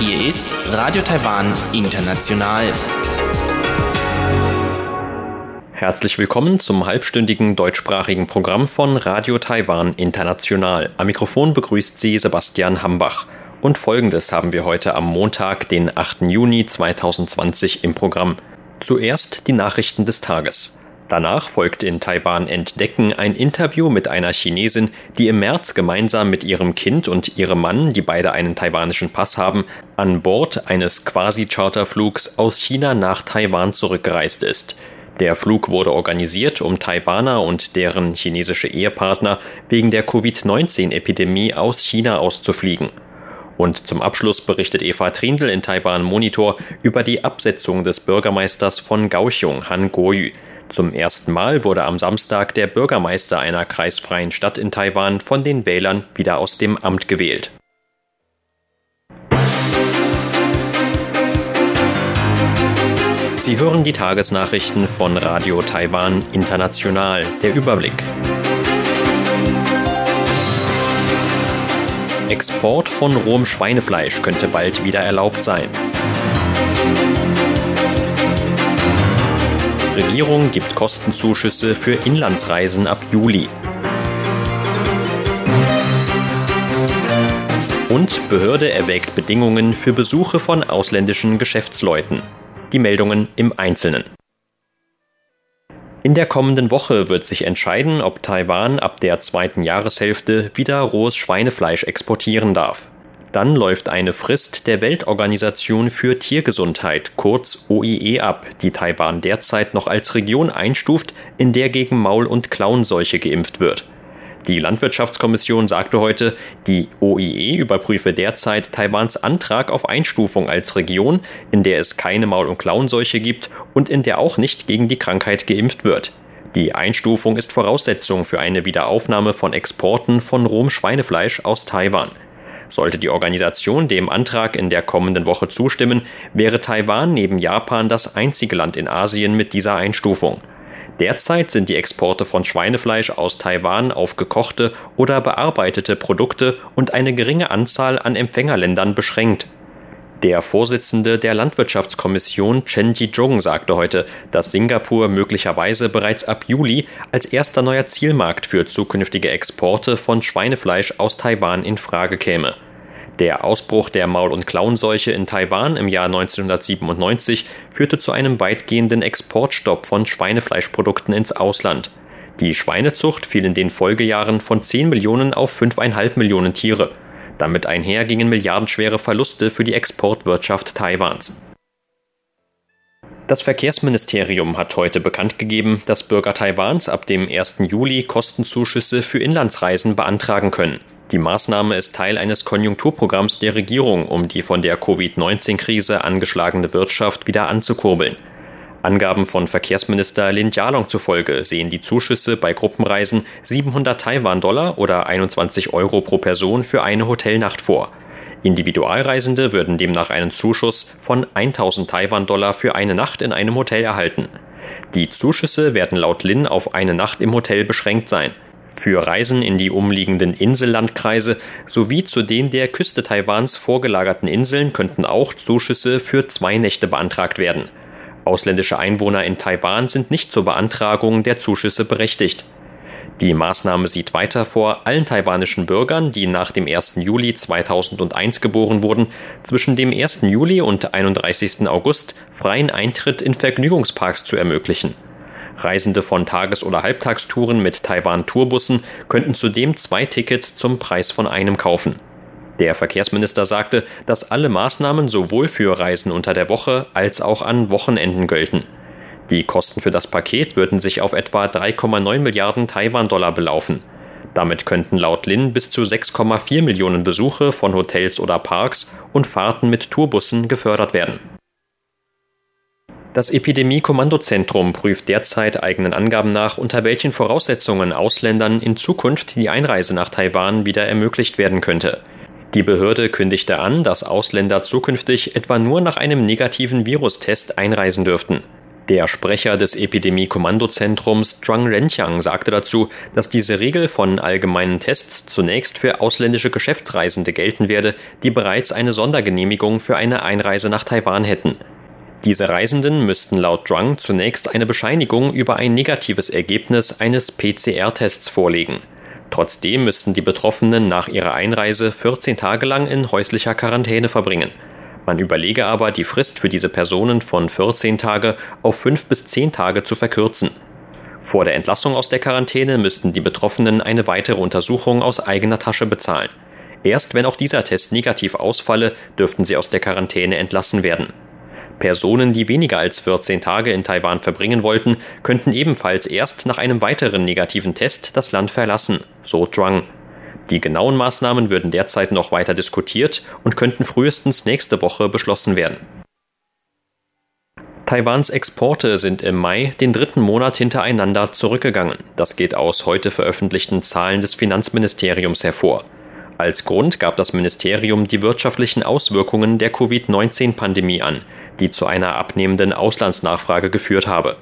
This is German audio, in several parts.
Hier ist Radio Taiwan International. Herzlich willkommen zum halbstündigen deutschsprachigen Programm von Radio Taiwan International. Am Mikrofon begrüßt Sie Sebastian Hambach. Und folgendes haben wir heute am Montag, den 8. Juni 2020 im Programm. Zuerst die Nachrichten des Tages. Danach folgt in Taiwan Entdecken ein Interview mit einer Chinesin, die im März gemeinsam mit ihrem Kind und ihrem Mann, die beide einen taiwanischen Pass haben, an Bord eines Quasi-Charterflugs aus China nach Taiwan zurückgereist ist. Der Flug wurde organisiert, um Taiwaner und deren chinesische Ehepartner wegen der Covid-19-Epidemie aus China auszufliegen. Und zum Abschluss berichtet Eva Trindl in Taiwan Monitor über die Absetzung des Bürgermeisters von Kaohsiung, Han Guoyu. Zum ersten Mal wurde am Samstag der Bürgermeister einer kreisfreien Stadt in Taiwan von den Wählern wieder aus dem Amt gewählt. Sie hören die Tagesnachrichten von Radio Taiwan International. Der Überblick. Export von rohem Schweinefleisch könnte bald wieder erlaubt sein. Regierung gibt Kostenzuschüsse für Inlandsreisen ab Juli. Und Behörde erwägt Bedingungen für Besuche von ausländischen Geschäftsleuten. Die Meldungen im Einzelnen. In der kommenden Woche wird sich entscheiden, ob Taiwan ab der zweiten Jahreshälfte wieder rohes Schweinefleisch exportieren darf. Dann läuft eine Frist der Weltorganisation für Tiergesundheit, kurz OIE, ab, die Taiwan derzeit noch als Region einstuft, in der gegen Maul- und Klauenseuche geimpft wird. Die Landwirtschaftskommission sagte heute, die OIE überprüfe derzeit Taiwans Antrag auf Einstufung als Region, in der es keine Maul- und Klauenseuche gibt und in der auch nicht gegen die Krankheit geimpft wird. Die Einstufung ist Voraussetzung für eine Wiederaufnahme von Exporten von rohem Schweinefleisch aus Taiwan. Sollte die Organisation dem Antrag in der kommenden Woche zustimmen, wäre Taiwan neben Japan das einzige Land in Asien mit dieser Einstufung. Derzeit sind die Exporte von Schweinefleisch aus Taiwan auf gekochte oder bearbeitete Produkte und eine geringe Anzahl an Empfängerländern beschränkt. Der Vorsitzende der Landwirtschaftskommission Chen Ji-jung sagte heute, dass Singapur möglicherweise bereits ab Juli als erster neuer Zielmarkt für zukünftige Exporte von Schweinefleisch aus Taiwan in Frage käme. Der Ausbruch der Maul- und Klauenseuche in Taiwan im Jahr 1997 führte zu einem weitgehenden Exportstopp von Schweinefleischprodukten ins Ausland. Die Schweinezucht fiel in den Folgejahren von 10 Millionen auf 5,5 Millionen Tiere. Damit einher gingen milliardenschwere Verluste für die Exportwirtschaft Taiwans. Das Verkehrsministerium hat heute bekannt gegeben, dass Bürger Taiwans ab dem 1. Juli Kostenzuschüsse für Inlandsreisen beantragen können. Die Maßnahme ist Teil eines Konjunkturprogramms der Regierung, um die von der Covid-19-Krise angeschlagene Wirtschaft wieder anzukurbeln. Angaben von Verkehrsminister Lin Jialong zufolge sehen die Zuschüsse bei Gruppenreisen 700 Taiwan-Dollar oder 21 Euro pro Person für eine Hotelnacht vor. Individualreisende würden demnach einen Zuschuss von 1000 Taiwan-Dollar für eine Nacht in einem Hotel erhalten. Die Zuschüsse werden laut Lin auf eine Nacht im Hotel beschränkt sein. Für Reisen in die umliegenden Insellandkreise sowie zu den der Küste Taiwans vorgelagerten Inseln könnten auch Zuschüsse für zwei Nächte beantragt werden. Ausländische Einwohner in Taiwan sind nicht zur Beantragung der Zuschüsse berechtigt. Die Maßnahme sieht weiter vor, allen taiwanischen Bürgern, die nach dem 1. Juli 2001 geboren wurden, zwischen dem 1. Juli und 31. August freien Eintritt in Vergnügungsparks zu ermöglichen. Reisende von Tages- oder Halbtagstouren mit Taiwan-Tourbussen könnten zudem zwei Tickets zum Preis von einem kaufen. Der Verkehrsminister sagte, dass alle Maßnahmen sowohl für Reisen unter der Woche als auch an Wochenenden gelten. Die Kosten für das Paket würden sich auf etwa 3,9 Milliarden Taiwan-Dollar belaufen. Damit könnten laut Lin bis zu 6,4 Millionen Besuche von Hotels oder Parks und Fahrten mit Tourbussen gefördert werden. Das Epidemie-Kommandozentrum prüft derzeit eigenen Angaben nach, unter welchen Voraussetzungen Ausländern in Zukunft die Einreise nach Taiwan wieder ermöglicht werden könnte. Die Behörde kündigte an, dass Ausländer zukünftig etwa nur nach einem negativen Virustest einreisen dürften. Der Sprecher des Epidemie-Kommandozentrums Zhuang Renqiang sagte dazu, dass diese Regel von allgemeinen Tests zunächst für ausländische Geschäftsreisende gelten werde, die bereits eine Sondergenehmigung für eine Einreise nach Taiwan hätten. Diese Reisenden müssten laut Zhuang zunächst eine Bescheinigung über ein negatives Ergebnis eines PCR-Tests vorlegen. Trotzdem müssten die Betroffenen nach ihrer Einreise 14 Tage lang in häuslicher Quarantäne verbringen. Man überlege aber, die Frist für diese Personen von 14 Tage auf 5 bis 10 Tage zu verkürzen. Vor der Entlassung aus der Quarantäne müssten die Betroffenen eine weitere Untersuchung aus eigener Tasche bezahlen. Erst wenn auch dieser Test negativ ausfalle, dürften sie aus der Quarantäne entlassen werden. Personen, die weniger als 14 Tage in Taiwan verbringen wollten, könnten ebenfalls erst nach einem weiteren negativen Test das Land verlassen, so Zhuang. Die genauen Maßnahmen würden derzeit noch weiter diskutiert und könnten frühestens nächste Woche beschlossen werden. Taiwans Exporte sind im Mai den dritten Monat hintereinander zurückgegangen. Das geht aus heute veröffentlichten Zahlen des Finanzministeriums hervor. Als Grund gab das Ministerium die wirtschaftlichen Auswirkungen der Covid-19-Pandemie an, die zu einer abnehmenden Auslandsnachfrage geführt habe.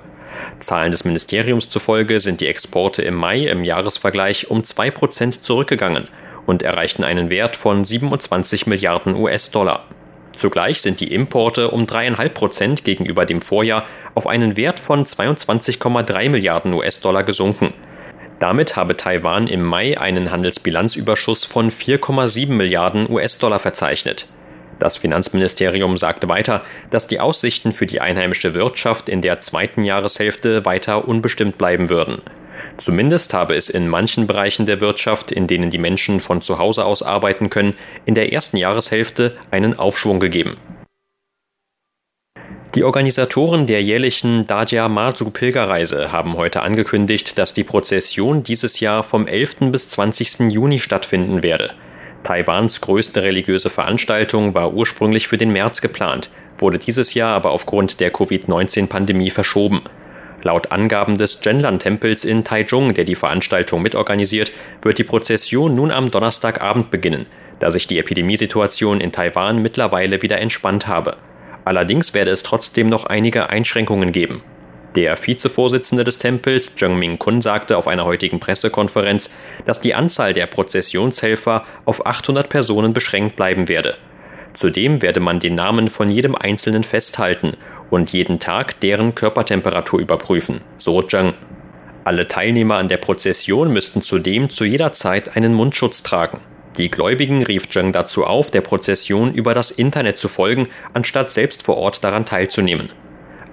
Zahlen des Ministeriums zufolge sind die Exporte im Mai im Jahresvergleich um 2% zurückgegangen und erreichten einen Wert von 27 Milliarden US-Dollar. Zugleich sind die Importe um 3,5% gegenüber dem Vorjahr auf einen Wert von 22,3 Milliarden US-Dollar gesunken. Damit habe Taiwan im Mai einen Handelsbilanzüberschuss von 4,7 Milliarden US-Dollar verzeichnet. Das Finanzministerium sagte weiter, dass die Aussichten für die einheimische Wirtschaft in der zweiten Jahreshälfte weiter unbestimmt bleiben würden. Zumindest habe es in manchen Bereichen der Wirtschaft, in denen die Menschen von zu Hause aus arbeiten können, in der ersten Jahreshälfte einen Aufschwung gegeben. Die Organisatoren der jährlichen Dajia Mazu Pilgerreise haben heute angekündigt, dass die Prozession dieses Jahr vom 11. bis 20. Juni stattfinden werde. Taiwans größte religiöse Veranstaltung war ursprünglich für den März geplant, wurde dieses Jahr aber aufgrund der Covid-19-Pandemie verschoben. Laut Angaben des Zhenlan-Tempels in Taichung, der die Veranstaltung mitorganisiert, wird die Prozession nun am Donnerstagabend beginnen, da sich die Epidemiesituation in Taiwan mittlerweile wieder entspannt habe. Allerdings werde es trotzdem noch einige Einschränkungen geben. Der Vizevorsitzende des Tempels, Zheng Ming-kun, sagte auf einer heutigen Pressekonferenz, dass die Anzahl der Prozessionshelfer auf 800 Personen beschränkt bleiben werde. Zudem werde man den Namen von jedem Einzelnen festhalten und jeden Tag deren Körpertemperatur überprüfen, so Zheng. Alle Teilnehmer an der Prozession müssten zudem zu jeder Zeit einen Mundschutz tragen. Die Gläubigen rief Zheng dazu auf, der Prozession über das Internet zu folgen, anstatt selbst vor Ort daran teilzunehmen.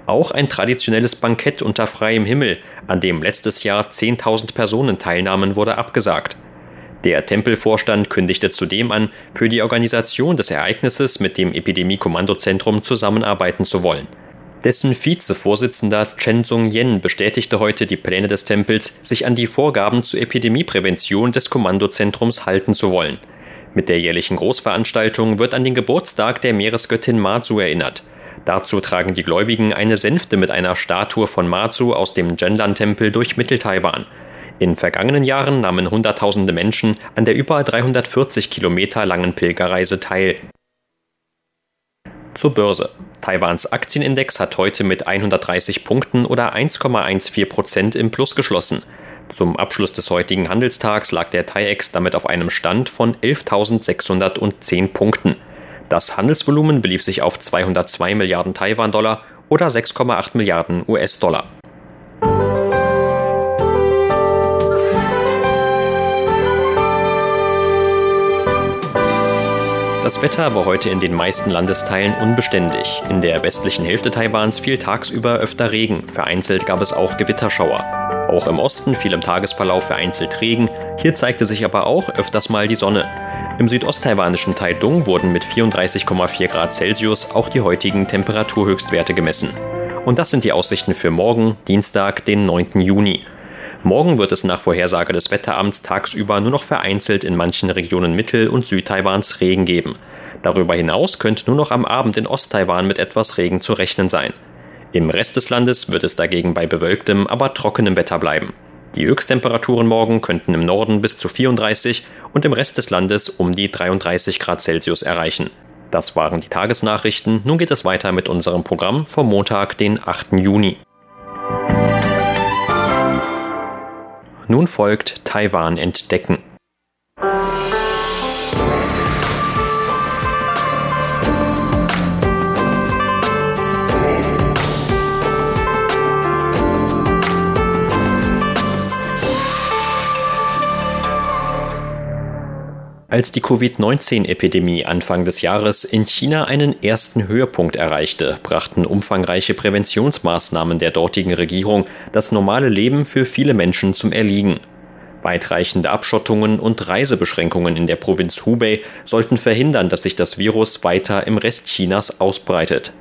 Auch ein traditionelles Bankett unter freiem Himmel, an dem letztes Jahr 10.000 Personen teilnahmen, wurde abgesagt. Der Tempelvorstand kündigte zudem an, für die Organisation des Ereignisses mit dem Epidemie-Kommandozentrum zusammenarbeiten zu wollen. Dessen Vizevorsitzender Chen Sung-yen bestätigte heute die Pläne des Tempels, sich an die Vorgaben zur Epidemieprävention des Kommandozentrums halten zu wollen. Mit der jährlichen Großveranstaltung wird an den Geburtstag der Meeresgöttin Mazu erinnert. Dazu tragen die Gläubigen eine Sänfte mit einer Statue von Mazu aus dem Zhenlan-Tempel durch Mitteltaiwan. In vergangenen Jahren nahmen Hunderttausende Menschen an der über 340 Kilometer langen Pilgerreise teil. Zur Börse. Taiwans Aktienindex hat heute mit 130 Punkten oder 1,14 Prozent im Plus geschlossen. Zum Abschluss des heutigen Handelstags lag der TAIEX damit auf einem Stand von 11.610 Punkten. Das Handelsvolumen belief sich auf 202 Milliarden Taiwan-Dollar oder 6,8 Milliarden US-Dollar. Das Wetter war heute in den meisten Landesteilen unbeständig. In der westlichen Hälfte Taiwans fiel tagsüber öfter Regen, vereinzelt gab es auch Gewitterschauer. Auch im Osten fiel im Tagesverlauf vereinzelt Regen, hier zeigte sich aber auch öfters mal die Sonne. Im südosttaiwanischen Taidung wurden mit 34,4 Grad Celsius auch die heutigen Temperaturhöchstwerte gemessen. Und das sind die Aussichten für morgen, Dienstag, den 9. Juni. Morgen wird es nach Vorhersage des Wetteramts tagsüber nur noch vereinzelt in manchen Regionen Mittel- und Südtaiwans Regen geben. Darüber hinaus könnte nur noch am Abend in Osttaiwan mit etwas Regen zu rechnen sein. Im Rest des Landes wird es dagegen bei bewölktem, aber trockenem Wetter bleiben. Die Höchsttemperaturen morgen könnten im Norden bis zu 34 und im Rest des Landes um die 33 Grad Celsius erreichen. Das waren die Tagesnachrichten. Nun geht es weiter mit unserem Programm vom Montag, den 8. Juni. Nun folgt Taiwan entdecken. Als die Covid-19-Epidemie Anfang des Jahres in China einen ersten Höhepunkt erreichte, brachten umfangreiche Präventionsmaßnahmen der dortigen Regierung das normale Leben für viele Menschen zum Erliegen. Weitreichende Abschottungen und Reisebeschränkungen in der Provinz Hubei sollten verhindern, dass sich das Virus weiter im Rest Chinas ausbreitet.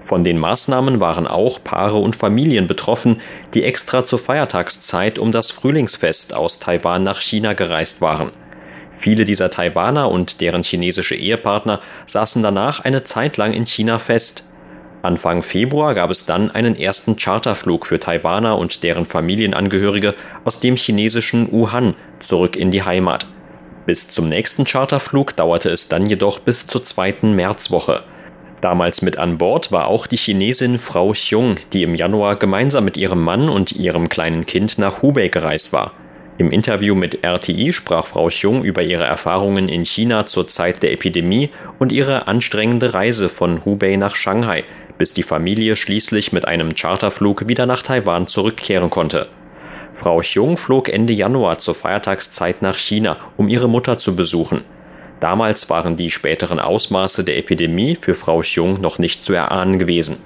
Von den Maßnahmen waren auch Paare und Familien betroffen, die extra zur Feiertagszeit um das Frühlingsfest aus Taiwan nach China gereist waren. Viele dieser Taiwaner und deren chinesische Ehepartner saßen danach eine Zeit lang in China fest. Anfang Februar gab es dann einen ersten Charterflug für Taiwaner und deren Familienangehörige aus dem chinesischen Wuhan zurück in die Heimat. Bis zum nächsten Charterflug dauerte es dann jedoch bis zur zweiten Märzwoche. Damals mit an Bord war auch die Chinesin Frau Xiong, die im Januar gemeinsam mit ihrem Mann und ihrem kleinen Kind nach Hubei gereist war. Im Interview mit RTI sprach Frau Xiong über ihre Erfahrungen in China zur Zeit der Epidemie und ihre anstrengende Reise von Hubei nach Shanghai, bis die Familie schließlich mit einem Charterflug wieder nach Taiwan zurückkehren konnte. Frau Xiong flog Ende Januar zur Feiertagszeit nach China, um ihre Mutter zu besuchen. Damals waren die späteren Ausmaße der Epidemie für Frau Xiong noch nicht zu erahnen gewesen.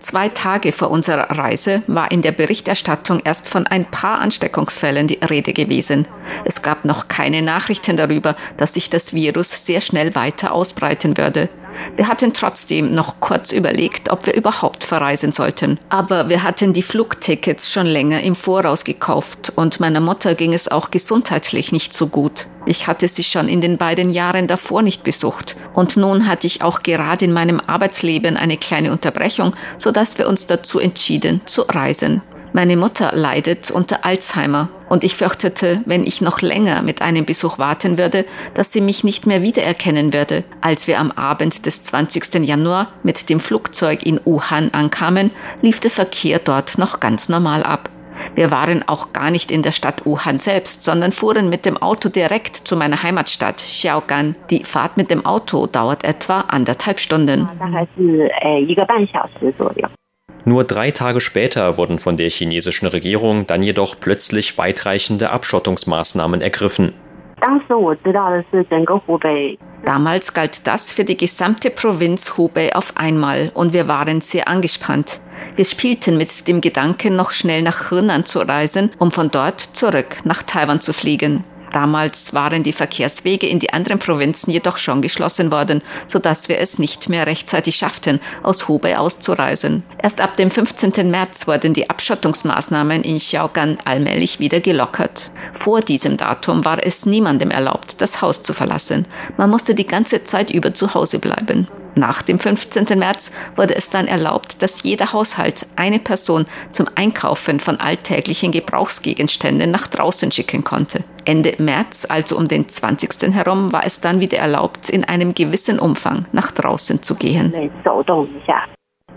Zwei Tage vor unserer Reise war in der Berichterstattung erst von ein paar Ansteckungsfällen die Rede gewesen. Es gab noch keine Nachrichten darüber, dass sich das Virus sehr schnell weiter ausbreiten würde. Wir hatten trotzdem noch kurz überlegt, ob wir überhaupt verreisen sollten. Aber wir hatten die Flugtickets schon länger im Voraus gekauft und meiner Mutter ging es auch gesundheitlich nicht so gut. Ich hatte sie schon in den beiden Jahren davor nicht besucht. Und nun hatte ich auch gerade in meinem Arbeitsleben eine kleine Unterbrechung, sodass wir uns dazu entschieden zu reisen. Meine Mutter leidet unter Alzheimer und ich fürchtete, wenn ich noch länger mit einem Besuch warten würde, dass sie mich nicht mehr wiedererkennen würde. Als wir am Abend des 20. Januar mit dem Flugzeug in Wuhan ankamen, lief der Verkehr dort noch ganz normal ab. Wir waren auch gar nicht in der Stadt Wuhan selbst, sondern fuhren mit dem Auto direkt zu meiner Heimatstadt Xiaogan. Die Fahrt mit dem Auto dauert etwa anderthalb Stunden. Nur drei Tage später wurden von der chinesischen Regierung dann jedoch plötzlich weitreichende Abschottungsmaßnahmen ergriffen. Damals galt das für die gesamte Provinz Hubei auf einmal und wir waren sehr angespannt. Wir spielten mit dem Gedanken, noch schnell nach Henan zu reisen, um von dort zurück nach Taiwan zu fliegen. Damals waren die Verkehrswege in die anderen Provinzen jedoch schon geschlossen worden, sodass wir es nicht mehr rechtzeitig schafften, aus Hubei auszureisen. Erst ab dem 15. März wurden die Abschottungsmaßnahmen in Xiaogan allmählich wieder gelockert. Vor diesem Datum war es niemandem erlaubt, das Haus zu verlassen. Man musste die ganze Zeit über zu Hause bleiben. Nach dem 15. März wurde es dann erlaubt, dass jeder Haushalt eine Person zum Einkaufen von alltäglichen Gebrauchsgegenständen nach draußen schicken konnte. Ende März, also um den 20. herum, war es dann wieder erlaubt, in einem gewissen Umfang nach draußen zu gehen.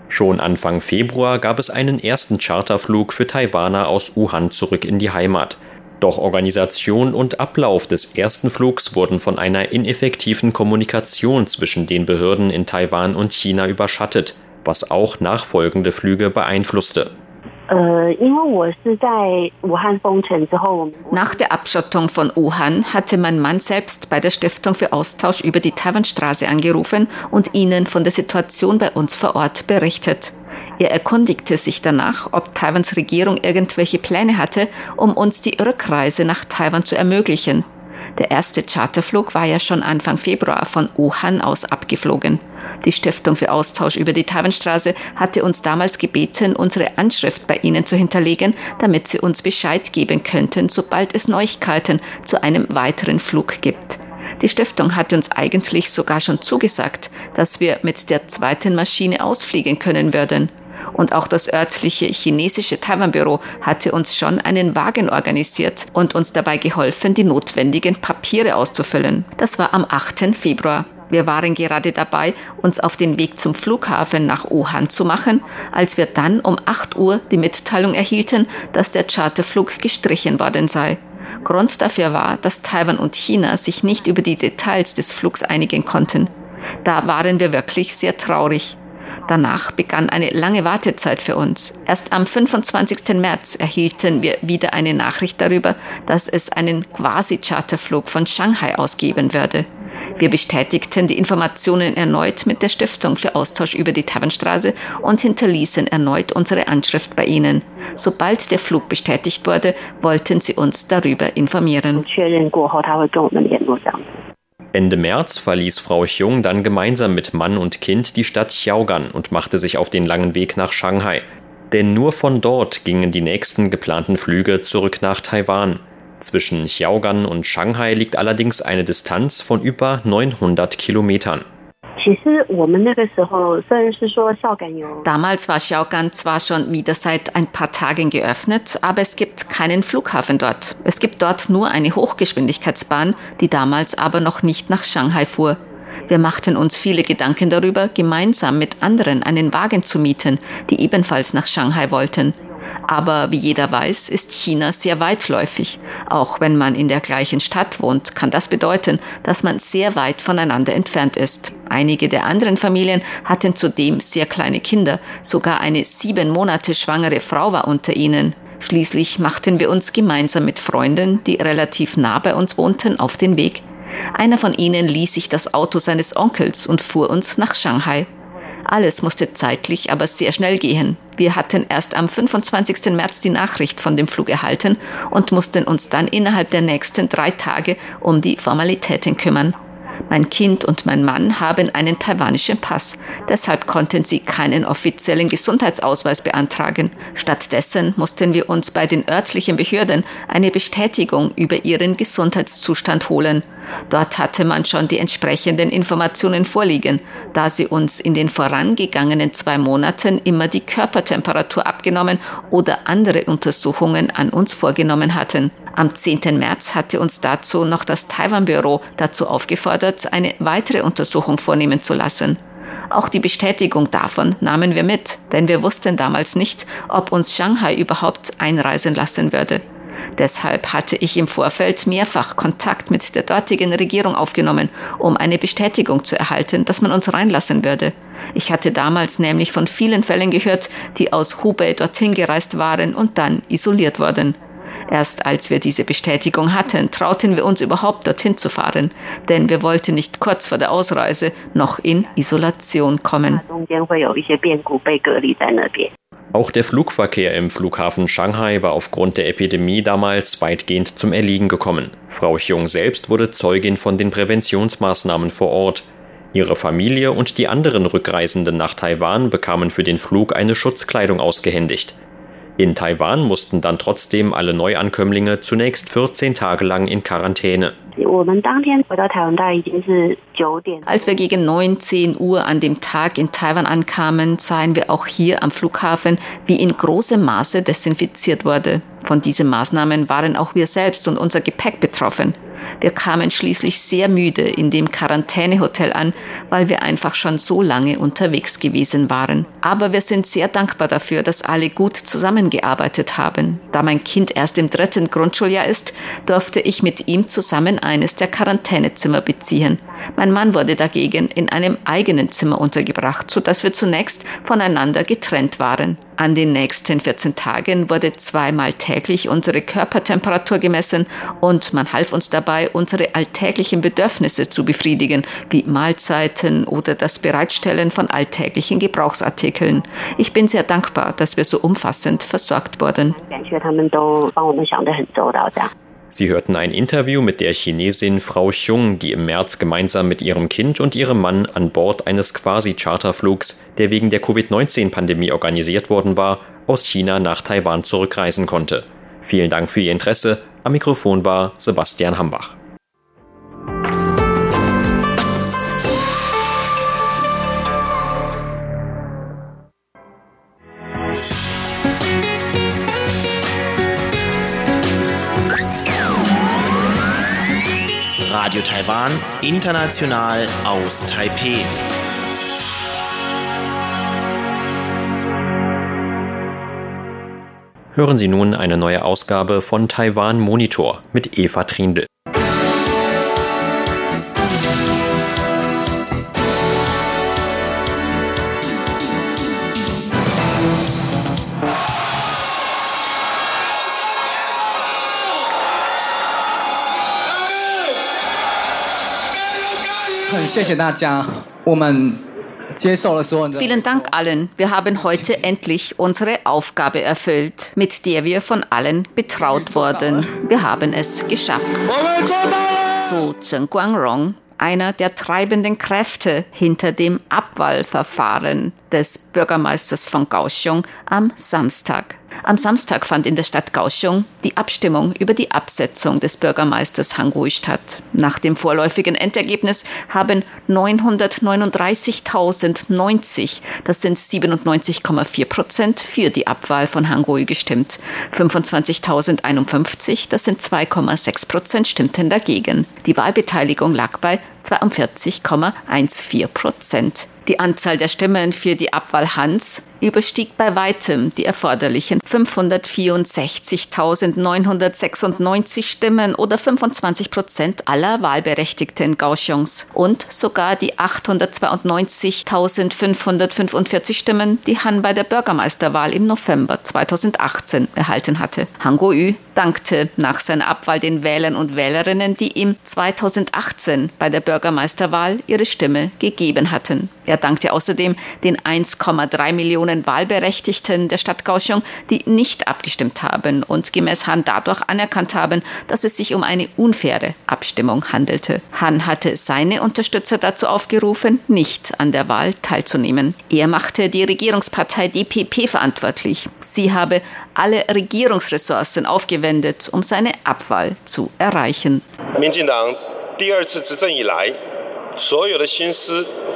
Schon Anfang Februar gab es einen ersten Charterflug für Taiwaner aus Wuhan zurück in die Heimat. Doch Organisation und Ablauf des ersten Flugs wurden von einer ineffektiven Kommunikation zwischen den Behörden in Taiwan und China überschattet, was auch nachfolgende Flüge beeinflusste. Nach der Abschottung von Wuhan hatte mein Mann selbst bei der Stiftung für Austausch über die Taiwanstraße angerufen und ihnen von der Situation bei uns vor Ort berichtet. Er erkundigte sich danach, ob Taiwans Regierung irgendwelche Pläne hatte, um uns die Rückreise nach Taiwan zu ermöglichen. Der erste Charterflug war ja schon Anfang Februar von Wuhan aus abgeflogen. Die Stiftung für Austausch über die Taiwanstraße hatte uns damals gebeten, unsere Anschrift bei ihnen zu hinterlegen, damit sie uns Bescheid geben könnten, sobald es Neuigkeiten zu einem weiteren Flug gibt. Die Stiftung hatte uns eigentlich sogar schon zugesagt, dass wir mit der zweiten Maschine ausfliegen können würden. Und auch das örtliche chinesische Taiwan-Büro hatte uns schon einen Wagen organisiert und uns dabei geholfen, die notwendigen Papiere auszufüllen. Das war am 8. Februar. Wir waren gerade dabei, uns auf den Weg zum Flughafen nach Wuhan zu machen, als wir dann um 8 Uhr die Mitteilung erhielten, dass der Charterflug gestrichen worden sei. Grund dafür war, dass Taiwan und China sich nicht über die Details des Flugs einigen konnten. Da waren wir wirklich sehr traurig. Danach begann eine lange Wartezeit für uns. Erst am 25. März erhielten wir wieder eine Nachricht darüber, dass es einen Quasi-Charterflug von Shanghai ausgeben würde. Wir bestätigten die Informationen erneut mit der Stiftung für Austausch über die Taiwanstraße und hinterließen erneut unsere Anschrift bei ihnen. Sobald der Flug bestätigt wurde, wollten sie uns darüber informieren. Ende März verließ Frau Chung dann gemeinsam mit Mann und Kind die Stadt Xiaogan und machte sich auf den langen Weg nach Shanghai. Denn nur von dort gingen die nächsten geplanten Flüge zurück nach Taiwan. Zwischen Xiaogan und Shanghai liegt allerdings eine Distanz von über 900 Kilometern. Damals war Xiaogan zwar schon wieder seit ein paar Tagen geöffnet, aber es gibt keinen Flughafen dort. Es gibt dort nur eine Hochgeschwindigkeitsbahn, die damals aber noch nicht nach Shanghai fuhr. Wir machten uns viele Gedanken darüber, gemeinsam mit anderen einen Wagen zu mieten, die ebenfalls nach Shanghai wollten. Aber wie jeder weiß, ist China sehr weitläufig. Auch wenn man in der gleichen Stadt wohnt, kann das bedeuten, dass man sehr weit voneinander entfernt ist. Einige der anderen Familien hatten zudem sehr kleine Kinder. Sogar eine sieben Monate schwangere Frau war unter ihnen. Schließlich machten wir uns gemeinsam mit Freunden, die relativ nah bei uns wohnten, auf den Weg. Einer von ihnen ließ sich das Auto seines Onkels und fuhr uns nach Shanghai. Alles musste zeitlich aber sehr schnell gehen. Wir hatten erst am 25. März die Nachricht von dem Flug erhalten und mussten uns dann innerhalb der nächsten drei Tage um die Formalitäten kümmern. Mein Kind und mein Mann haben einen taiwanischen Pass. Deshalb konnten sie keinen offiziellen Gesundheitsausweis beantragen. Stattdessen mussten wir uns bei den örtlichen Behörden eine Bestätigung über ihren Gesundheitszustand holen. Dort hatte man schon die entsprechenden Informationen vorliegen, da sie uns in den vorangegangenen zwei Monaten immer die Körpertemperatur abgenommen oder andere Untersuchungen an uns vorgenommen hatten. Am 10. März hatte uns dazu noch das Taiwan-Büro dazu aufgefordert, eine weitere Untersuchung vornehmen zu lassen. Auch die Bestätigung davon nahmen wir mit, denn wir wussten damals nicht, ob uns Shanghai überhaupt einreisen lassen würde. Deshalb hatte ich im Vorfeld mehrfach Kontakt mit der dortigen Regierung aufgenommen, um eine Bestätigung zu erhalten, dass man uns reinlassen würde. Ich hatte damals nämlich von vielen Fällen gehört, die aus Hubei dorthin gereist waren und dann isoliert wurden. Erst als wir diese Bestätigung hatten, trauten wir uns überhaupt dorthin zu fahren, denn wir wollten nicht kurz vor der Ausreise noch in Isolation kommen. Auch der Flugverkehr im Flughafen Shanghai war aufgrund der Epidemie damals weitgehend zum Erliegen gekommen. Frau Chiung selbst wurde Zeugin von den Präventionsmaßnahmen vor Ort. Ihre Familie und die anderen Rückreisenden nach Taiwan bekamen für den Flug eine Schutzkleidung ausgehändigt. In Taiwan mussten dann trotzdem alle Neuankömmlinge zunächst 14 Tage lang in Quarantäne. Als wir gegen 9, 10 Uhr an dem Tag in Taiwan ankamen, sahen wir auch hier am Flughafen, wie in großem Maße desinfiziert wurde. Von diesen Maßnahmen waren auch wir selbst und unser Gepäck betroffen. Wir kamen schließlich sehr müde in dem Quarantänehotel an, weil wir einfach schon so lange unterwegs gewesen waren. Aber wir sind sehr dankbar dafür, dass alle gut zusammengearbeitet haben. Da mein Kind erst im dritten Grundschuljahr ist, durfte ich mit ihm zusammen eines der Quarantänezimmer beziehen. Mein Mann wurde dagegen in einem eigenen Zimmer untergebracht, sodass wir zunächst voneinander getrennt waren. An den nächsten 14 Tagen wurde zweimal täglich unsere Körpertemperatur gemessen und man half uns dabei, unsere alltäglichen Bedürfnisse zu befriedigen, wie Mahlzeiten oder das Bereitstellen von alltäglichen Gebrauchsartikeln. Ich bin sehr dankbar, dass wir so umfassend versorgt wurden. Sie hörten ein Interview mit der Chinesin Frau Chung, die im März gemeinsam mit ihrem Kind und ihrem Mann an Bord eines Quasi-Charterflugs, der wegen der Covid-19-Pandemie organisiert worden war, aus China nach Taiwan zurückreisen konnte. Vielen Dank für Ihr Interesse. Am Mikrofon war Sebastian Hambach. Radio Taiwan, international aus Taipeh. Hören Sie nun eine neue Ausgabe von Taiwan Monitor mit Eva Trindl. Vielen Dank allen. Wir haben heute endlich unsere Aufgabe erfüllt, mit der wir von allen betraut wurden. Wir haben es geschafft. So Chen Guangrong, einer der treibenden Kräfte hinter dem Abwahlverfahren des Bürgermeisters von Kaohsiung am Samstag. Am Samstag fand in der Stadt Kaohsiung die Abstimmung über die Absetzung des Bürgermeisters Han Gui statt. Nach dem vorläufigen Endergebnis haben 939.090, das sind 97,4 Prozent, für die Abwahl von Han Gui gestimmt. 25.051, das sind 2,6 Prozent, stimmten dagegen. Die Wahlbeteiligung lag bei 42,14 Prozent. Die Anzahl der Stimmen für die Abwahl Hans überstieg bei weitem die erforderlichen 564.996 Stimmen oder 25 Prozent aller Wahlberechtigten Kaohsiungs und sogar die 892.545 Stimmen, die Han bei der Bürgermeisterwahl im November 2018 erhalten hatte. Han Kuo-yu dankte nach seiner Abwahl den Wählern und Wählerinnen, die ihm 2018 bei der Bürgermeisterwahl ihre Stimme gegeben hatten. Er dankte außerdem den 1,3 Millionen Wahlberechtigten der Stadt Kaohsiung, die nicht abgestimmt haben und gemäß Han dadurch anerkannt haben, dass es sich um eine unfaire Abstimmung handelte. Han hatte seine Unterstützer dazu aufgerufen, nicht an der Wahl teilzunehmen. Er machte die Regierungspartei DPP verantwortlich. Sie habe alle Regierungsressourcen aufgewendet, um seine Abwahl zu erreichen. 民进党第二次执政以来，所有的心思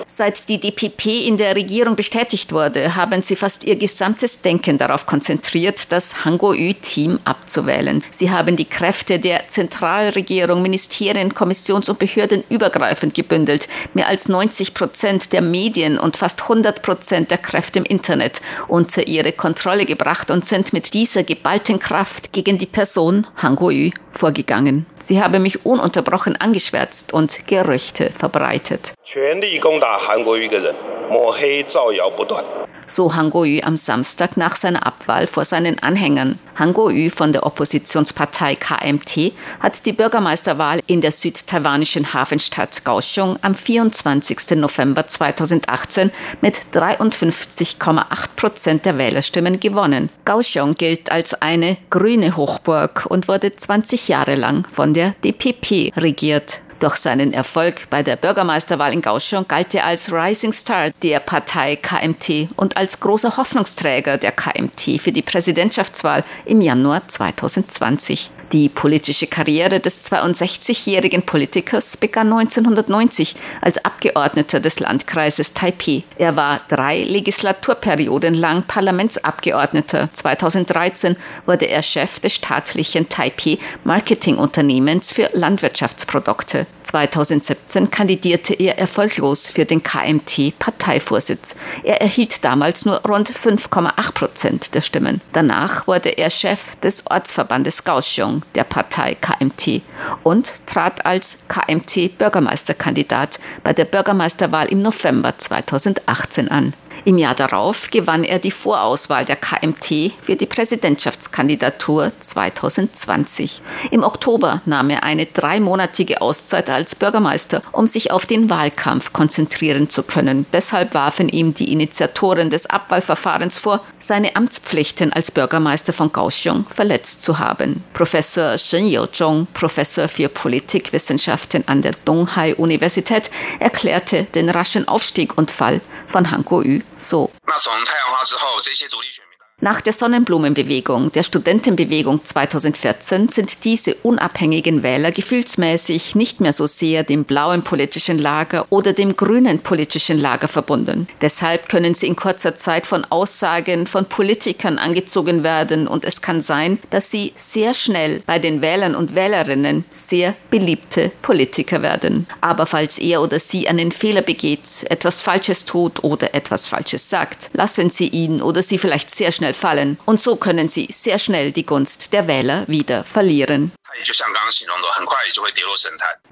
Seit die DPP in der Regierung bestätigt wurde, haben sie fast ihr gesamtes Denken darauf konzentriert, das Hango-Ü-Team abzuwählen. Sie haben die Kräfte der Zentralregierung, Ministerien, Kommissions- und Behörden übergreifend gebündelt. Mehr als 90 Prozent der Medien und fast 100 Prozent der Kräfte im Internet unter ihre Kontrolle gebracht und sind mit dieser geballten Kraft gegen die Person Hango-Ü vorgegangen. Sie habe mich ununterbrochen angeschwärzt und Gerüchte verbreitet. 全力攻打韩国瑜一个人， 抹黑造谣不断。so Han Kuo-yu am Samstag nach seiner Abwahl vor seinen Anhängern. Han Kuo-yu von der Oppositionspartei KMT hat die Bürgermeisterwahl in der südtaiwanischen Hafenstadt Kaohsiung am 24. November 2018 mit 53,8 Prozent der Wählerstimmen gewonnen. Kaohsiung gilt als eine grüne Hochburg und wurde 20 Jahre lang von der DPP regiert. Durch seinen Erfolg bei der Bürgermeisterwahl in Kaohsiung galt er als Rising Star der Partei KMT und als großer Hoffnungsträger der KMT für die Präsidentschaftswahl im Januar 2020. Die politische Karriere des 62-jährigen Politikers begann 1990 als Abgeordneter des Landkreises Taipei. Er war drei Legislaturperioden lang Parlamentsabgeordneter. 2013 wurde er Chef des staatlichen Taipei Marketingunternehmens für Landwirtschaftsprodukte. 2017 kandidierte er erfolglos für den KMT-Parteivorsitz. Er erhielt damals nur rund 5,8 Prozent der Stimmen. Danach wurde er Chef des Ortsverbandes Kaohsiung der Partei KMT und trat als KMT-Bürgermeisterkandidat bei der Bürgermeisterwahl im November 2018 an. Im Jahr darauf gewann er die Vorauswahl der KMT für die Präsidentschaftskandidatur 2020. Im Oktober nahm er eine dreimonatige Auszeit als Bürgermeister, um sich auf den Wahlkampf konzentrieren zu können. Deshalb warfen ihm die Initiatoren des Abwahlverfahrens vor, seine Amtspflichten als Bürgermeister von Kaohsiung verletzt zu haben. Professor Shen Youzhong, Professor für Politikwissenschaften an der Donghai-Universität, erklärte den raschen Aufstieg und Fall von Han Kuo-yu 素。那从太阳花之后，这些独立选 Nach der Sonnenblumenbewegung, der Studentenbewegung 2014 sind diese unabhängigen Wähler gefühlsmäßig nicht mehr so sehr dem blauen politischen Lager oder dem grünen politischen Lager verbunden. Deshalb können sie in kurzer Zeit von Aussagen von Politikern angezogen werden und es kann sein, dass sie sehr schnell bei den Wählern und Wählerinnen sehr beliebte Politiker werden. Aber falls er oder sie einen Fehler begeht, etwas Falsches tut oder etwas Falsches sagt, lassen Sie ihn oder sie vielleicht sehr schnell fallen und so können sie sehr schnell die Gunst der Wähler wieder verlieren.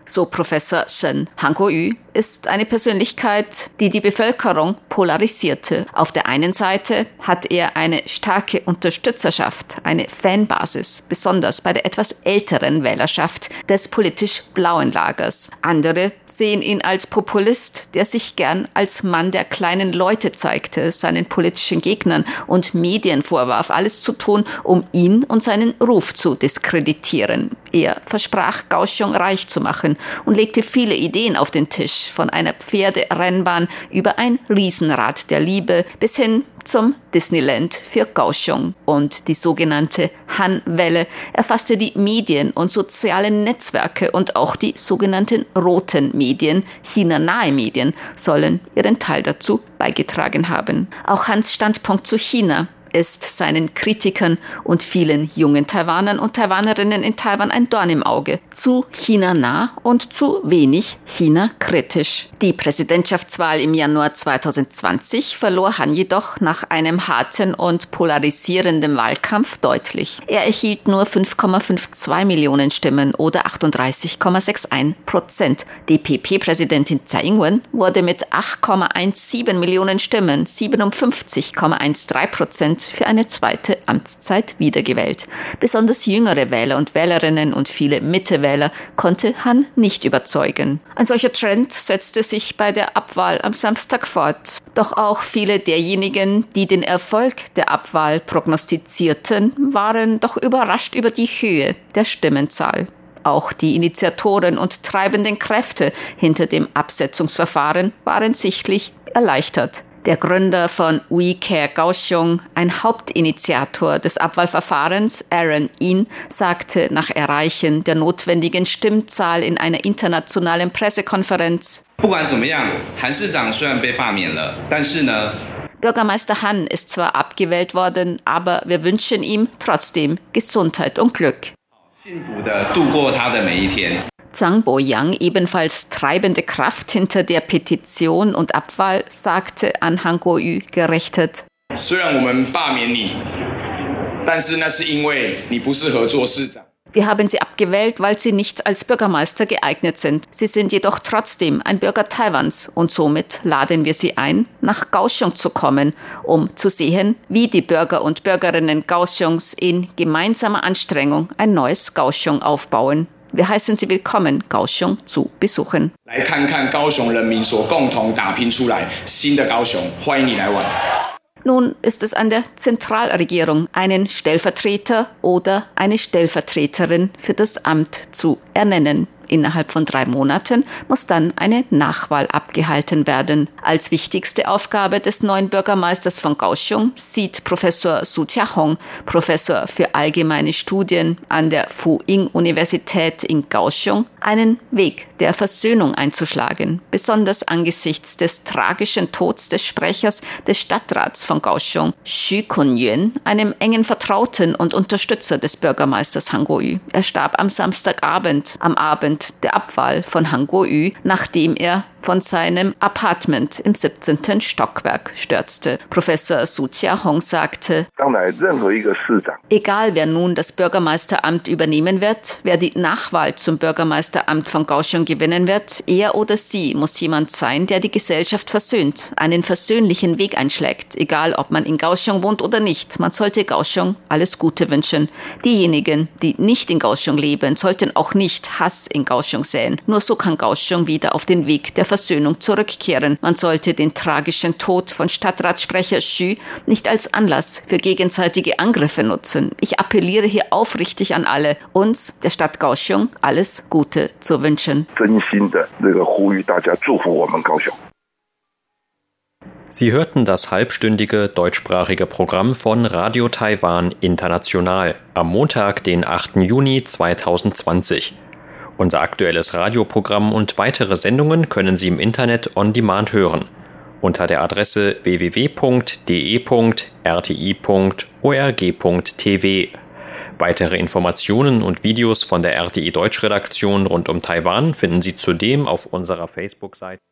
So Professor Shen. Han Kuo-yu ist eine Persönlichkeit, die die Bevölkerung polarisierte. Auf der einen Seite hat er eine starke Unterstützerschaft, eine Fanbasis, besonders bei der etwas älteren Wählerschaft des politisch blauen Lagers. Andere sehen ihn als Populist, der sich gern als Mann der kleinen Leute zeigte, seinen politischen Gegnern und Medien vorwarf, alles zu tun, um ihn und seinen Ruf zu diskreditieren. Er versprach, Kaohsiung reich zu machen und legte viele Ideen auf den Tisch, von einer Pferderennbahn über ein Riesenrad der Liebe bis hin zum Disneyland für Kaohsiung. Und die sogenannte Han-Welle erfasste die Medien und sozialen Netzwerke und auch die sogenannten roten Medien, China-nahe Medien, sollen ihren Teil dazu beigetragen haben. Auch Hans Standpunkt zu China ist seinen Kritikern und vielen jungen Taiwanern und Taiwanerinnen in Taiwan ein Dorn im Auge. Zu China nah und zu wenig China kritisch. Die Präsidentschaftswahl im Januar 2020 verlor Han jedoch nach einem harten und polarisierenden Wahlkampf deutlich. Er erhielt nur 5,52 Millionen Stimmen oder 38,61 Prozent. DPP-Präsidentin Tsai Ing-wen wurde mit 8,17 Millionen Stimmen 57,13 Prozent Parlament für eine zweite Amtszeit wiedergewählt. Besonders jüngere Wähler und Wählerinnen und viele Mittewähler konnte Han nicht überzeugen. Ein solcher Trend setzte sich bei der Abwahl am Samstag fort. Doch auch viele derjenigen, die den Erfolg der Abwahl prognostizierten, waren doch überrascht über die Höhe der Stimmenzahl. Auch die Initiatoren und treibenden Kräfte hinter dem Absetzungsverfahren waren sichtlich erleichtert. Der Gründer von We Care Kaohsiung, ein Hauptinitiator des Abwahlverfahrens, Aaron Yin, sagte nach Erreichen der notwendigen Stimmzahl in einer internationalen Pressekonferenz, Bürgermeister Han ist zwar abgewählt worden, aber wir wünschen ihm trotzdem Gesundheit und Glück. Zhang Bo-yang, ebenfalls treibende Kraft hinter der Petition und Abwahl, sagte an Han Kuo-yu gerichtet. Wir haben sie abgewählt, weil sie nicht als Bürgermeister geeignet sind. Sie sind jedoch trotzdem ein Bürger Taiwans und somit laden wir sie ein, nach Kaohsiung zu kommen, um zu sehen, wie die Bürger und Bürgerinnen Kaohsiungs in gemeinsamer Anstrengung ein neues Kaohsiung aufbauen. Wir heißen Sie willkommen, Kaohsiung zu besuchen. Nun ist es an der Zentralregierung, einen Stellvertreter oder eine Stellvertreterin für das Amt zu ernennen. Innerhalb von drei Monaten muss dann eine Nachwahl abgehalten werden. Als wichtigste Aufgabe des neuen Bürgermeisters von Kaohsiung sieht Professor Su Tia-hong, Professor für allgemeine Studien an der Fu-Ing-Universität in Kaohsiung, einen Weg der Versöhnung einzuschlagen, besonders angesichts des tragischen Tods des Sprechers des Stadtrats von Kaohsiung, Xu Kunyuan, einem engen Vertrauten und Unterstützer des Bürgermeisters Han Kuo-yu. Er starb am Samstagabend, am Abend Grund der Abwahl von Han Kuo-yu, nachdem er von seinem Apartment im 17. Stockwerk stürzte. Professor Su Tia-hong sagte, egal wer nun das Bürgermeisteramt übernehmen wird, wer die Nachwahl zum Bürgermeisteramt von Kaohsiung gewinnen wird, er oder sie muss jemand sein, der die Gesellschaft versöhnt, einen versöhnlichen Weg einschlägt, egal ob man in Kaohsiung wohnt oder nicht. Man sollte Kaohsiung alles Gute wünschen. Diejenigen, die nicht in Kaohsiung leben, sollten auch nicht Hass in Kaohsiung säen. Nur so kann Kaohsiung wieder auf den Weg der Versöhnung zurückkehren. Man sollte den tragischen Tod von Stadtratssprecher Xu nicht als Anlass für gegenseitige Angriffe nutzen. Ich appelliere hier aufrichtig an alle, uns, der Stadt Kaohsiung, alles Gute zu wünschen. Sie hörten das halbstündige deutschsprachige Programm von Radio Taiwan International am Montag, den 8. Juni 2020. Unser aktuelles Radioprogramm und weitere Sendungen können Sie im Internet on demand hören unter der Adresse www.de.rti.org.tv. Weitere Informationen und Videos von der RTI Deutschredaktion rund um Taiwan finden Sie zudem auf unserer Facebook-Seite.